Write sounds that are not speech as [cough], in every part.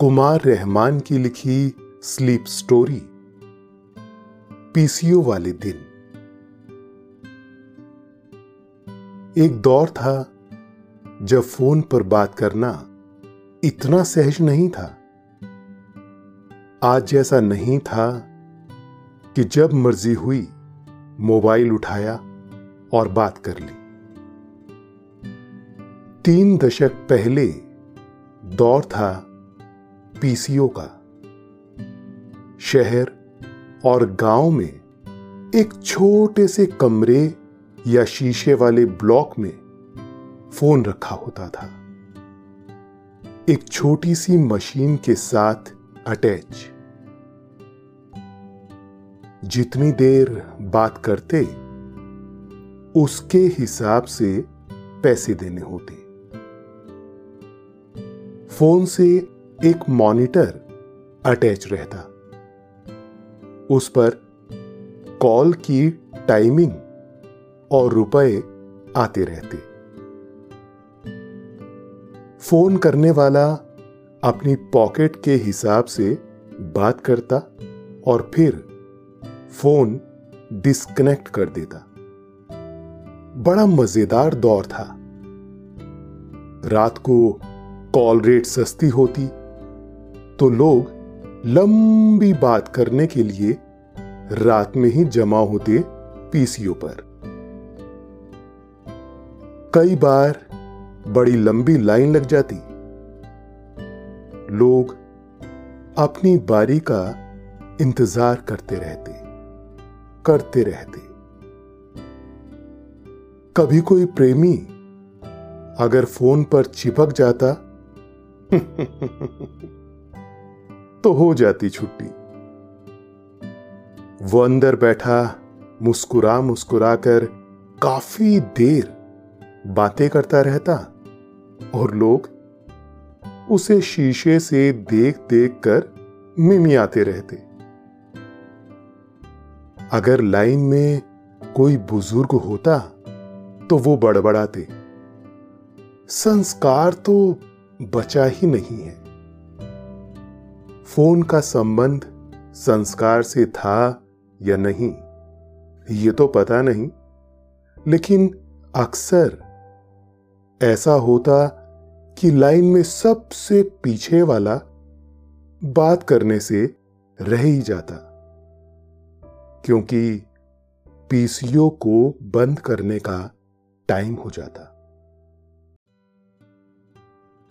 कुमार रहमान की लिखी sleep story, PCO वाले दिन। एक दौर था, जब फ़ोन पर बात करना इतना सहज नहीं था। आज जैसा नहीं था कि जब मर्ज़ी हुई, मोबाइल उठाया और बात कर ली। तीन दशक पहले दौर था पीसीओ का। शहर और गाँव में एक छोटे से कमरे या शीशे वाले ब्लॉक में फ़ोन रखा होता था। एक छोटी सी मशीन के साथ अटैच। जितनी देर बात करते, उसके हिसाब से पैसे देने होते। फ़ोन से एक मॉनिटर अटैच रहता। उस पर कॉल की टाइमिंग और रुपए आते रहते। फ़ोन करने वाला अपनी पॉकेट के हिसाब से बात करता और फिर फ़ोन डिस्कनेक्ट कर देता। बड़ा मज़ेदार दौर था। रात को कॉल रेट सस्ती होती तो लोग लंबी बात करने के लिए रात में ही जमा होते पीसीओ पर। कई बार बड़ी लंबी लाइन लग जाती। लोग अपनी बारी का इंतज़ार करते रहते करते रहते। कभी कोई प्रेमी अगर फ़ोन पर चिपक जाता [laughs] तो हो जाती छुट्टी। वो अंदर बैठा, मुस्कुरा मुस्कुरा कर काफ़ी देर बातें करता रहता और लोग उसे शीशे से देख देख कर मिमियाते रहते। अगर लाइन में कोई बुज़ुर्ग होता तो वो बड़बड़ाते। संस्कार तो बचा ही नहीं है। फ़ोन का संबंध संस्कार से था या नहीं, ये तो पता नहीं। लेकिन अक्सर ऐसा होता कि लाइन में सबसे पीछे वाला बात करने से रह ही जाता, क्योंकि पीसीओ को बंद करने का टाइम हो जाता।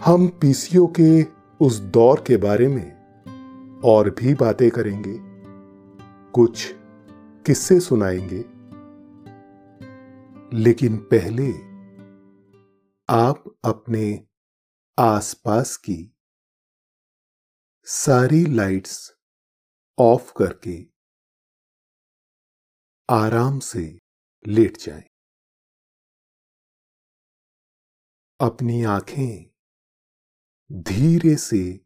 हम पीसीओ के उस दौर के बारे में और भी बातें करेंगे कुछ किस्से सुनाएँगे लेकिन पहले आप अपने आसपास की सारी लाइट्स ऑफ़ करके आराम से लेट जाएँ। अपनी आँखें धीरे से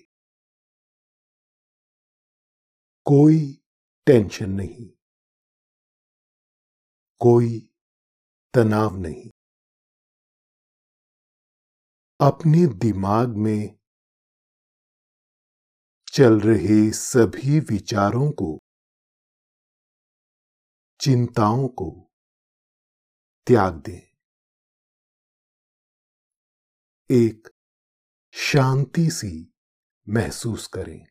कोई टेंशन नहीं। कोई तनाव नहीं। अपने दिमाग में चल रहे सभी विचारों को, चिंताओं को त्याग दें। एक शांति सी महसूस करें।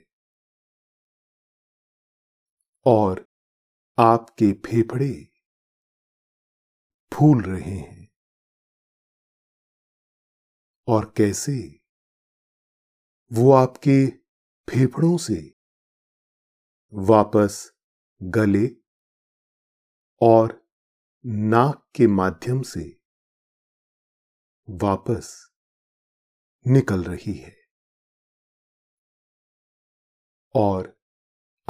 और आपके फेफड़े फूल रहे हैं। और कैसे वो आपके फेफड़ों से वापस गले और नाक के माध्यम से वापस निकल रही है। और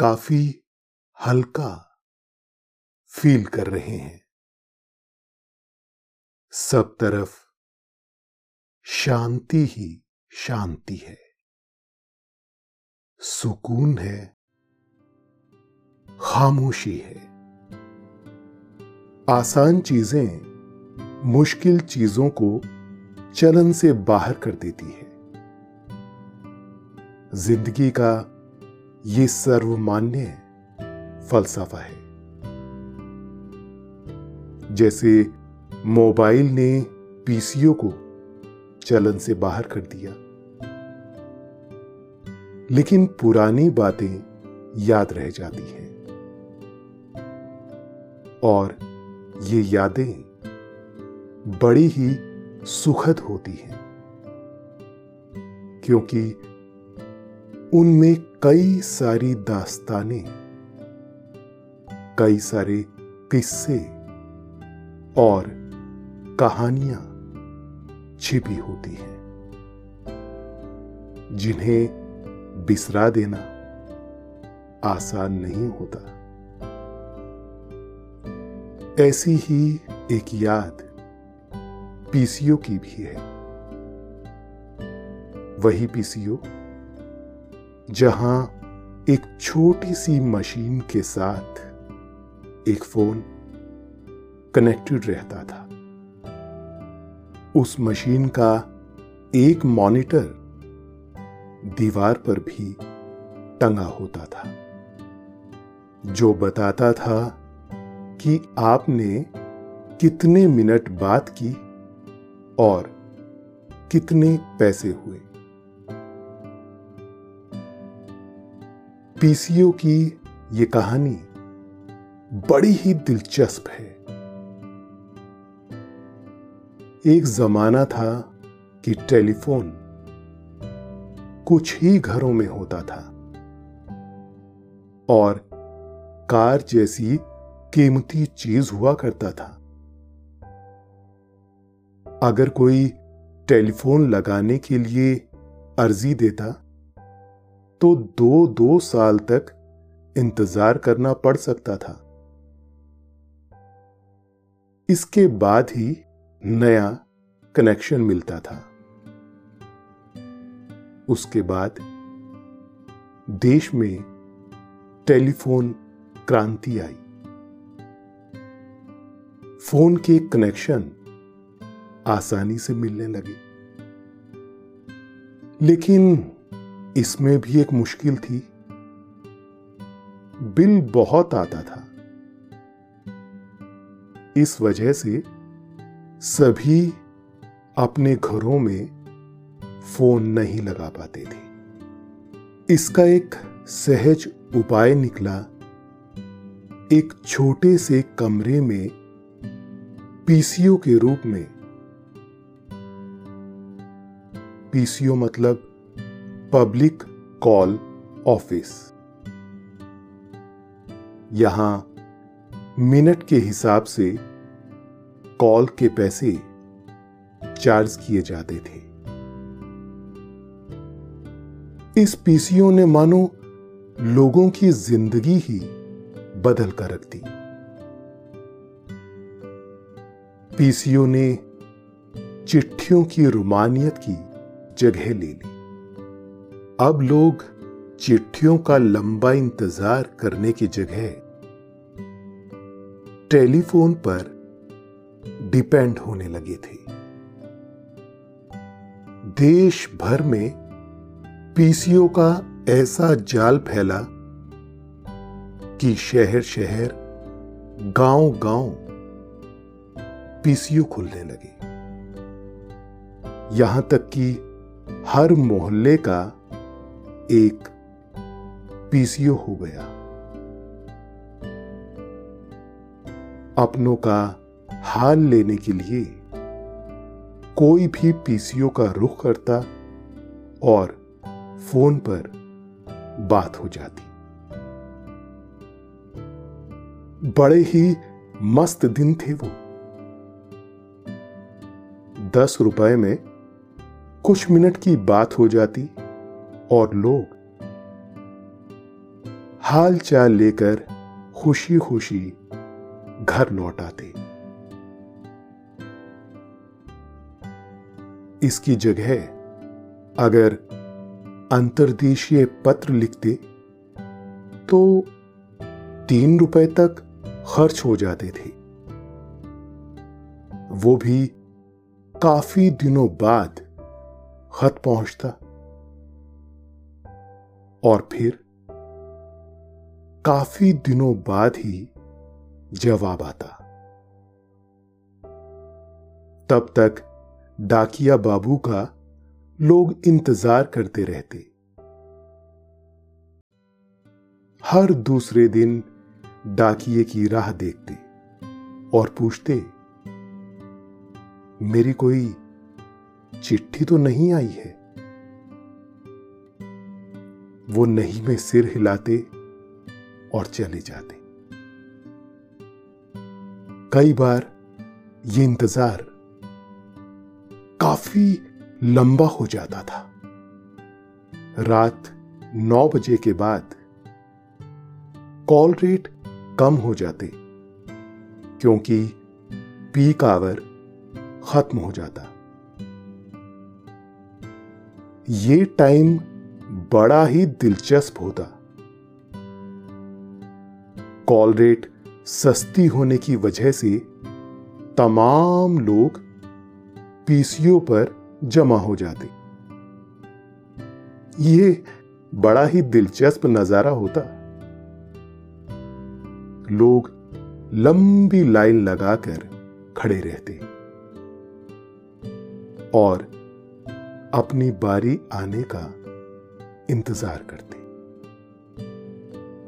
काफ़ी हल्का फील कर रहे हैं। सब तरफ़ शांति ही शांति है। सुकून है। खामोशी है। आसान चीज़ें मुश्किल चीज़ों को चलन से बाहर कर देती है। ज़िंदगी का ये सर्वमान्य फलसफा है। जैसे मोबाइल ने पीसीओ को चलन से बाहर कर दिया। लेकिन पुरानी बातें याद रह जाती हैं। और ये यादें बड़ी ही सुखद होती हैं। क्योंकि उनमें कई सारी दास्तानें, कई सारे किस्से और कहानियाँ छिपी होती हैं, जिन्हें बिसरा देना आसान नहीं होता। ऐसी ही एक याद पीसीओ की भी है। वही पीसीओ जहाँ एक छोटी सी मशीन के साथ एक फ़ोन कनेक्टेड रहता था। उस मशीन का एक मॉनिटर दीवार पर भी टंगा होता था, जो बताता था कि आपने कितने मिनट बात की और कितने पैसे हुए। पीसीओ की ये कहानी बड़ी ही दिलचस्प है। एक जमाना था कि टेलीफोन कुछ ही घरों में होता था और कार जैसी कीमती चीज़ हुआ करता था। अगर कोई टेलीफोन लगाने के लिए अर्जी देता तो दो दो साल तक इंतज़ार करना पड़ सकता था। इसके बाद ही नया कनेक्शन मिलता था। उसके बाद देश में टेलीफोन क्रांति आई। फ़ोन के कनेक्शन आसानी से मिलने लगे। लेकिन इसमें भी एक मुश्किल थी। बिल बहुत आता था। इस वजह से सभी अपने घरों में फ़ोन नहीं लगा पाते थे। इसका एक सहज उपाय निकला। एक छोटे से कमरे में पीसीओ के रूप में। पीसीओ मतलब पब्लिक कॉल ऑफ़िस यहाँ मिनट के हिसाब से कॉल के पैसे चार्ज किए जाते थे। इस पीसीओ ने मानो लोगों की ज़िंदगी ही बदल कर रख दी। पीसीओ ने चिट्ठियों की रुमानियत की जगह ले ली। अब लोग चिट्ठियों का लंबा इंतज़ार करने की जगह टेलीफोन पर डिपेंड होने लगे थे। देश भर में पीसीओ का ऐसा जाल फैला कि शहर शहर गाँव गाँव पीसीओ खुलने लगे। यहाँ तक कि हर मोहल्ले का एक पीसीओ हो गया। अपनों का हाल लेने के लिए कोई भी पीसीओ का रुख करता और फ़ोन पर बात हो जाती। बड़े ही मस्त दिन थे वो। दस रुपए में कुछ मिनट की बात हो जाती और लोग। हाल चाल लेकर खुशी खुशी घर लौट आते। इसकी जगह अगर अंतर्देशीय पत्र लिखते तो तीन रुपए तक खर्च हो जाते थे। वो भी काफ़ी दिनों बाद खत पहुँचता। और फिर काफ़ी दिनों बाद ही जवाब आता। तब तक डाकिया बाबू का लोग इंतज़ार करते रहते। हर दूसरे दिन डाकिए की राह देखते और पूछते, मेरी कोई चिट्ठी तो नहीं आई है? वो नहीं में सिर हिलाते और चले जाते। कई बार ये इंतज़ार काफ़ी लंबा हो जाता था। रात नौ बजे के बाद कॉल रेट कम हो जाते, क्योंकि पीक आवर खत्म हो जाता। ये टाइम बड़ा ही दिलचस्प होता। कॉल रेट सस्ती होने की वजह से तमाम लोग पीसीओ पर जमा हो जाते। ये बड़ा ही दिलचस्प नज़ारा होता। लोग लंबी लाइन लगाकर खड़े रहते। और अपनी बारी आने का इंतज़ार करते।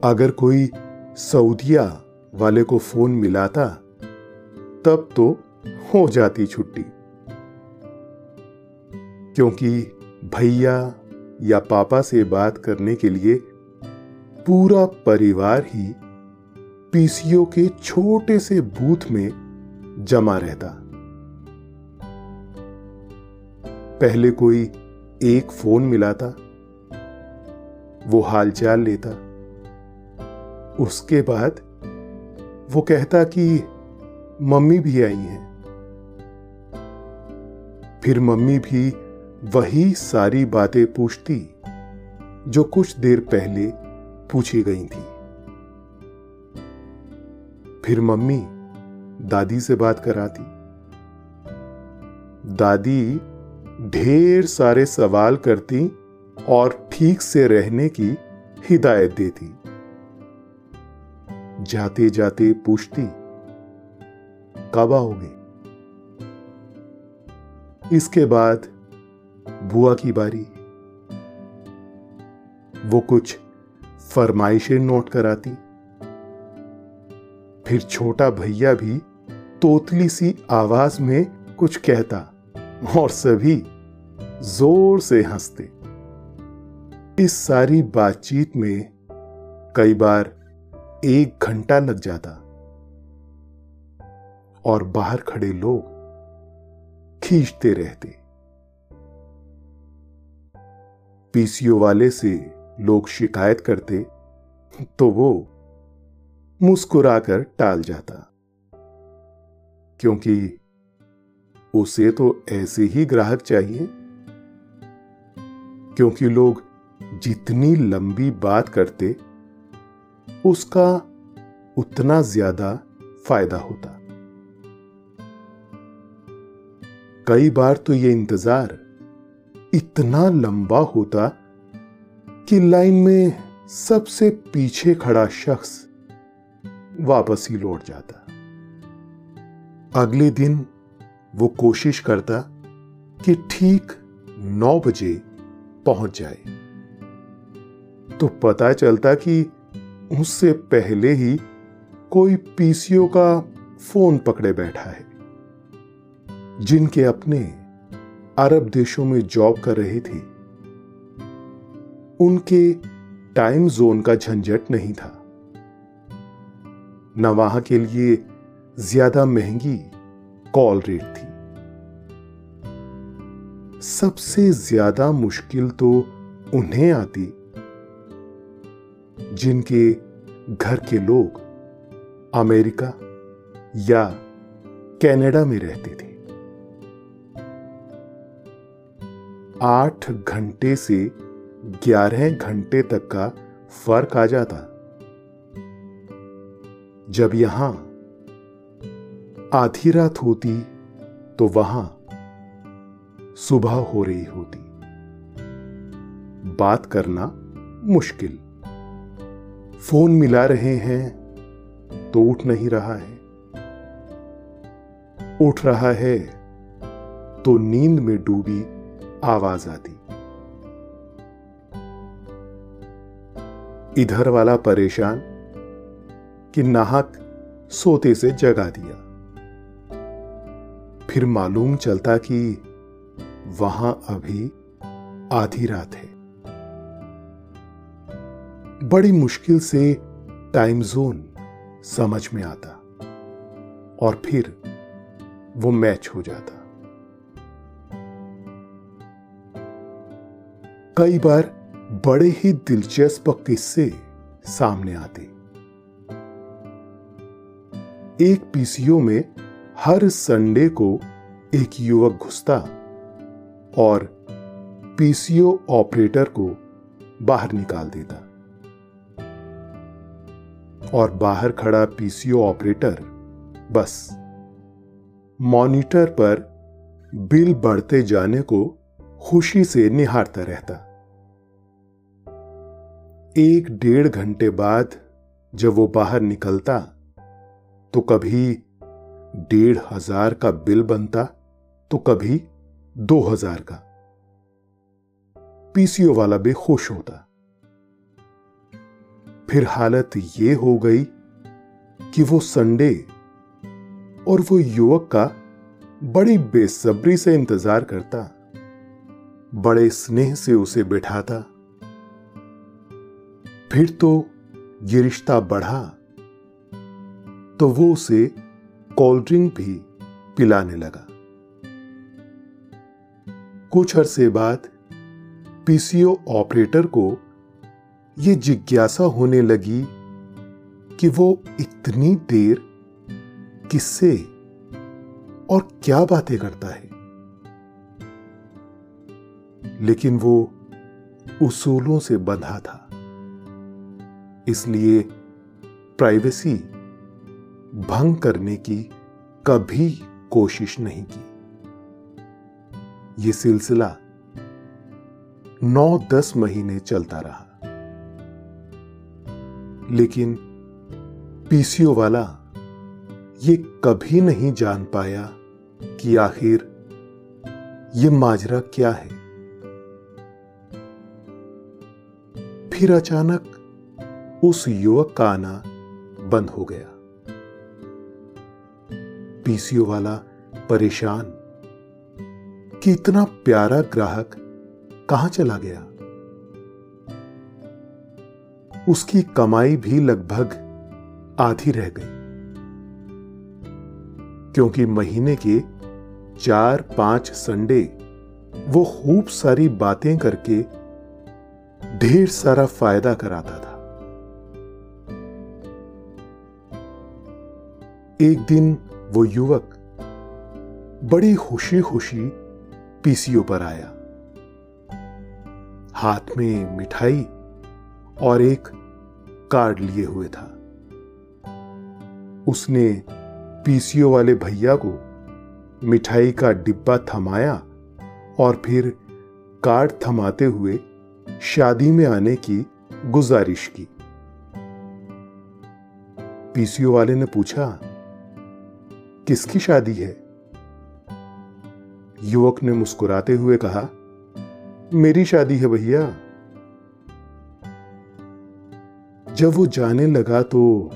अगर कोई सऊदिया वाले को फ़ोन मिलाता, तब तो हो जाती छुट्टी। क्योंकि भैया या पापा से बात करने के लिए पूरा परिवार ही पीसीओ के छोटे से बूथ में जमा रहता। पहले कोई एक फ़ोन मिलाता वो हालचाल लेता। उसके बाद वो कहता कि मम्मी भी आई हैं। फिर मम्मी भी वही सारी बातें पूछती, जो कुछ देर पहले पूछी गई थी। फिर मम्मी दादी से बात कराती। दादी ढेर सारे सवाल करती और ठीक से रहने की हिदायत देती। जाते जाते पूछती, कब आओगे? इसके बाद बुआ की बारी। वो कुछ फरमाइशें नोट कराती। फिर छोटा भैया भी तोतली सी आवाज़ में कुछ कहता और सभी ज़ोर से हँसते। इस सारी बातचीत में कई बार एक घंटा लग जाता और बाहर खड़े लोग खींचते रहते। पीसीओ वाले से लोग शिकायत करते तो वो मुस्कुराकर टाल जाता। क्योंकि उसे तो ऐसे ही ग्राहक चाहिए। क्योंकि लोग जितनी लंबी बात करते, उसका उतना ज़्यादा फ़ायदा होता। कई बार तो यह इंतज़ार इतना लंबा होता कि लाइन में सबसे पीछे खड़ा शख्स वापस ही लौट जाता। अगले दिन वो कोशिश करता कि ठीक नौ बजे पहुँच जाए। तो पता चलता कि उससे पहले ही कोई पीसीओ का फ़ोन पकड़े बैठा है, जिनके अपने अरब देशों में जॉब कर रहे थे। उनके टाइम जोन का झंझट नहीं था। न वहाँ के लिए ज़्यादा महँगी कॉल रेट थी। सबसे ज़्यादा मुश्किल तो उन्हें आती जिनके घर के लोग अमेरिका या कनाडा में रहते थे। आठ घंटे से ग्यारह घंटे तक का फ़र्क आ जाता। जब यहाँ आधी रात होती तो वहाँ सुबह हो रही होती। बात करना मुश्किल। फ़ोन मिला रहे हैं तो उठ नहीं रहा है। उठ रहा है तो नींद में डूबी आवाज़ आती। इधर वाला परेशान कि नाहक सोते से जगा दिया। फिर मालूम चलता कि वहाँ अभी आधी रात है। बड़ी मुश्किल से टाइम जोन समझ में आता और फिर वो मैच हो जाता। कई बार बड़े ही दिलचस्प किस्से सामने आते। एक पीसीओ में हर संडे को एक युवक घुसता और पीसीओ ऑपरेटर को बाहर निकाल देता। और बाहर खड़ा पीसीओ ऑपरेटर बस। मॉनिटर पर बिल बढ़ते जाने को खुशी से निहारता रहता। एक डेढ़ घंटे बाद जब वो बाहर निकलता तो कभी डेढ़ हज़ार का बिल बनता तो कभी दो हज़ार का। पीसीओ वाला भी खुश होता। फिर हालत ये हो गई कि वो संडे और वो युवक का बड़ी बेसब्री से इंतज़ार करता, बड़े स्नेह से उसे बिठाता। फिर तो ये रिश्ता बढ़ा तो वो उसे कोल्ड ड्रिंक भी पिलाने लगा। कुछ अरसे बाद पीसीओ ऑपरेटर को यह जिज्ञासा होने लगी कि वो इतनी देर किससे और क्या बातें करता है। लेकिन वो उसूलों से बंधा था। इसलिए प्राइवेसी भंग करने की कभी कोशिश नहीं की। यह सिलसिला नौ दस महीने चलता रहा। लेकिन पीसीओ वाला ये कभी नहीं जान पाया कि आखिर ये माजरा क्या है। फिर अचानक उस युवक का आना बंद हो गया। पीसीओ वाला परेशान कि इतना प्यारा ग्राहक कहाँ चला गया? उसकी कमाई भी लगभग आधी रह गई। क्योंकि महीने के चार पाँच संडे वो खूब सारी बातें करके ढेर सारा फ़ायदा कराता था। एक दिन वो युवक बड़ी खुशी खुशी पीसीओ पर आया। हाथ में मिठाई और एक कार्ड लिए हुए था। उसने पीसीओ वाले भैया को मिठाई का डिब्बा थमाया और फिर कार्ड थमाते हुए शादी में आने की गुजारिश की। पीसीओ वाले ने पूछा, किसकी शादी है? युवक ने मुस्कुराते हुए कहा, मेरी शादी है भैया। जब वो जाने लगा तो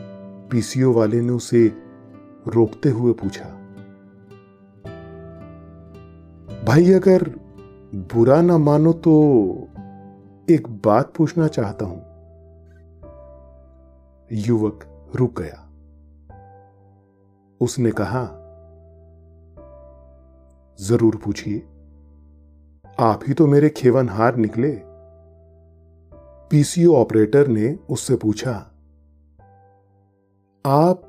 पीसीओ वाले ने उसे रोकते हुए पूछा, भाई, अगर बुरा ना मानो तो एक बात पूछना चाहता हूँ। युवक रुक गया। उसने कहा, ज़रूर पूछिए। आप ही तो मेरे खेवन हार निकले। पीसीओ ऑपरेटर ने उससे पूछा, आप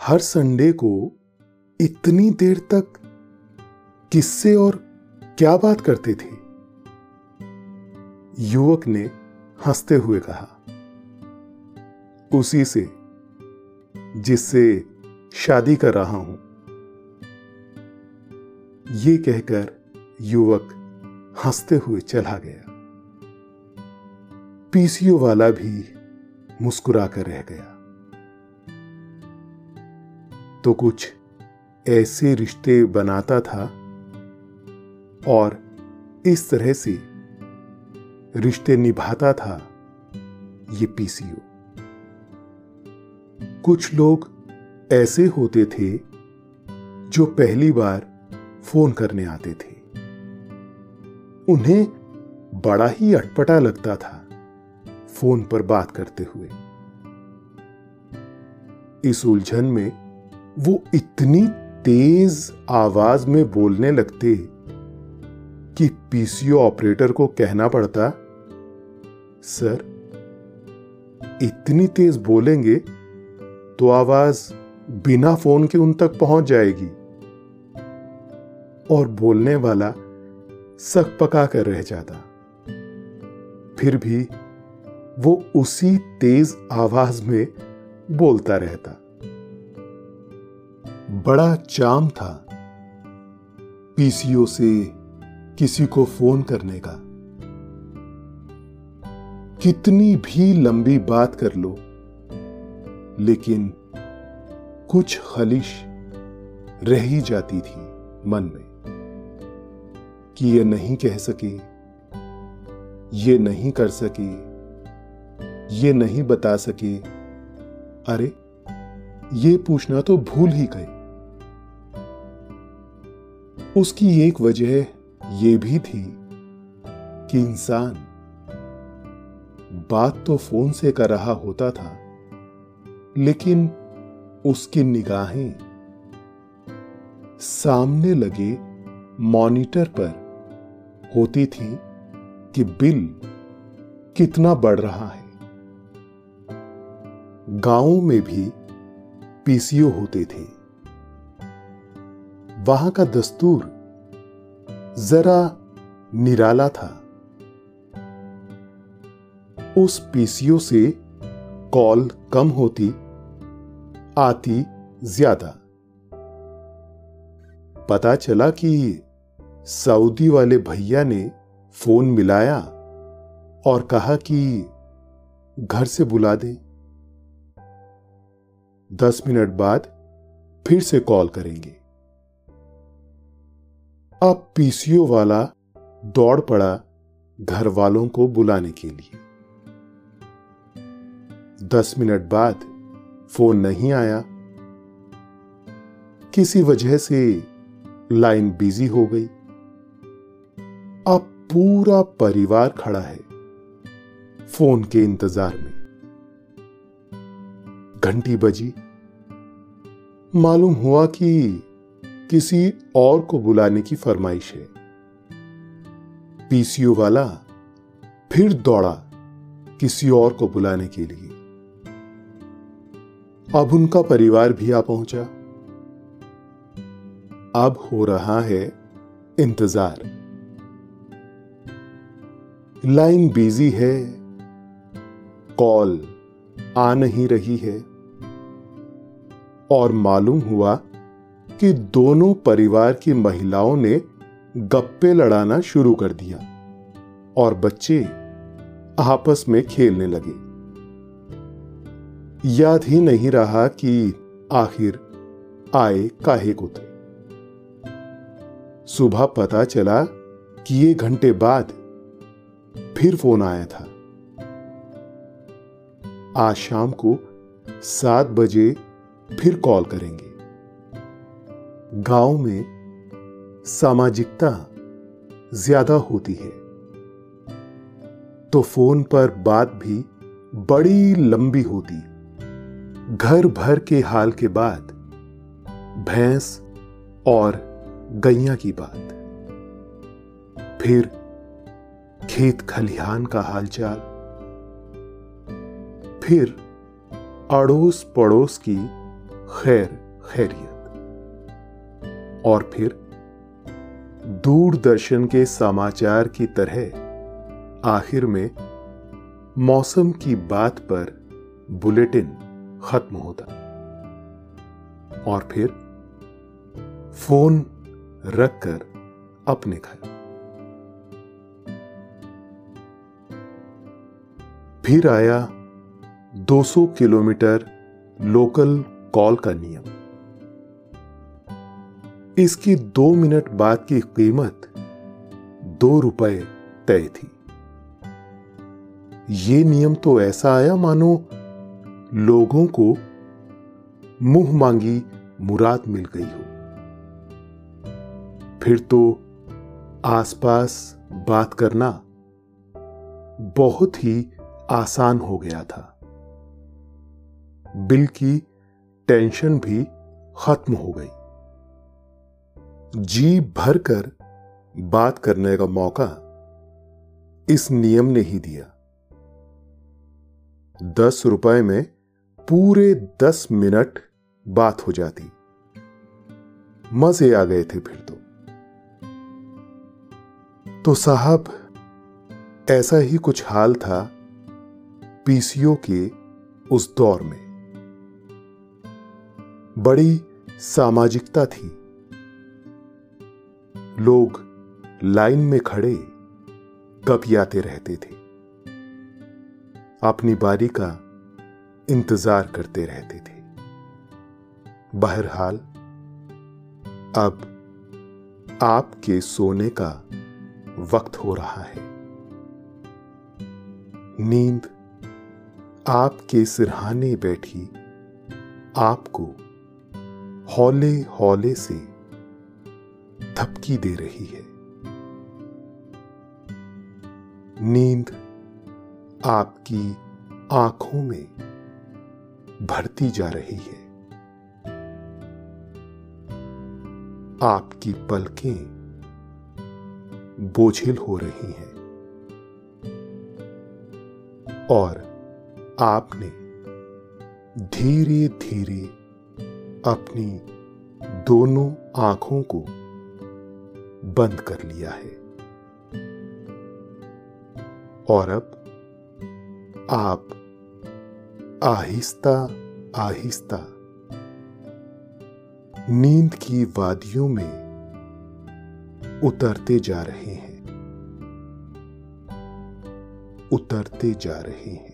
हर संडे को इतनी देर तक किससे और क्या बात करते थे? युवक ने हँसते हुए कहा, उसी से, जिससे शादी कर रहा हूँ। ये कहकर युवक हँसते हुए चला गया। पीसीओ वाला भी मुस्कुरा कर रह गया। तो कुछ ऐसे रिश्ते बनाता था और इस तरह से रिश्ते निभाता था ये पीसीओ। कुछ लोग ऐसे होते थे जो पहली बार फ़ोन करने आते थे। उन्हें बड़ा ही अटपटा लगता था। फ़ोन पर बात करते हुए। इस उलझन में वो इतनी तेज आवाज़ में बोलने लगते कि पीसीओ ऑपरेटर को कहना पड़ता, सर, इतनी तेज बोलेंगे तो आवाज़ बिना फ़ोन के उन तक पहुँच जाएगी। और बोलने वाला सक पका कर रह जाता। फिर भी वो उसी तेज आवाज़ में बोलता रहता। बड़ा चाम था पीसीओ से किसी को फ़ोन करने का। कितनी भी लंबी बात कर लो, लेकिन कुछ खलिश रह ही जाती थी मन में कि ये नहीं कह सके, ये नहीं कर सके। ये नहीं बता सके। अरे, ये पूछना तो भूल ही गए उसकी एक वजह यह भी थी कि इंसान बात तो फ़ोन से कर रहा होता था, लेकिन उसकी निगाहें सामने लगे मॉनिटर पर होती थी कि बिल कितना बढ़ रहा है। गाँवों में भी पीसीओ होते थे। वहाँ का दस्तूर जरा निराला था। उस पीसीओ से कॉल कम होती, आती ज़्यादा। पता चला कि सऊदी वाले भैया ने फ़ोन मिलाया और कहा कि घर से बुला दे। दस मिनट बाद फिर से कॉल करेंगे। अब पीसीओ वाला दौड़ पड़ा घर वालों को बुलाने के लिए। दस मिनट बाद फ़ोन नहीं आया। किसी वजह से लाइन बिज़ी हो गई। अब पूरा परिवार खड़ा है। फ़ोन के इंतज़ार में। घंटी बजी। मालूम हुआ कि किसी और को बुलाने की फरमाइश है। पीसीओ वाला फिर दौड़ा किसी और को बुलाने के लिए। अब उनका परिवार भी आ पहुँचा। अब हो रहा है इंतज़ार। लाइन बिज़ी है। कॉल आ नहीं रही है। और मालूम हुआ कि दोनों परिवार की महिलाओं ने गप्पे लड़ाना शुरू कर दिया और बच्चे आपस में खेलने लगे। याद ही नहीं रहा कि आखिर आए काहे को थे। सुबह पता चला कि ये घंटे बाद फिर फ़ोन आया था। आज शाम को सात बजे फिर कॉल करेंगे। गाँव में सामाजिकता ज़्यादा होती है। तो फ़ोन पर बात भी बड़ी लंबी होती। घर भर के हाल के बाद भैंस और गैया की बात। फिर खेत खलिहान का हालचाल। फिर अड़ोस पड़ोस की खैर, खैरियत। और फिर, दूरदर्शन के समाचार की तरह, आखिर में, मौसम की बात पर बुलेटिन खत्म होता। और फिर, फ़ोन रखकर अपने घर। फिर आया 200 किलोमीटर लोकल कॉल का नियम इसकी दो मिनट बाद की कीमत दो रुपए तय थी। ये नियम तो ऐसा आया, मानो लोगों को मुँह मांगी मुराद मिल गई हो। फिर तो आसपास बात करना बहुत ही आसान हो गया था। बिल की टेंशन भी खत्म हो गई। जी भरकर बात करने का मौका इस नियम ने ही दिया। दस रुपए में पूरे दस मिनट बात हो जाती। मज़े आ गए थे फिर तो। तो साहब, ऐसा ही कुछ हाल था पीसीओ के उस दौर में। बड़ी सामाजिकता थी। लोग लाइन में खड़े कपियाते रहते थे। अपनी बारी का इंतज़ार करते रहते थे। बहरहाल, अब आपके सोने का वक्त हो रहा है। नींद आपके सिरहाने बैठी आपको हौले हौले से धपकी दे रही है। नींद आपकी आँखों में भरती जा रही है। आपकी पलकें बोझिल हो रही हैं। और आपने धीरे धीरे अपनी दोनों आँखों को बंद कर लिया है। और अब आप आहिस्ता आहिस्ता नींद की वादियों में उतरते जा रहे हैं। उतरते जा रहे हैं।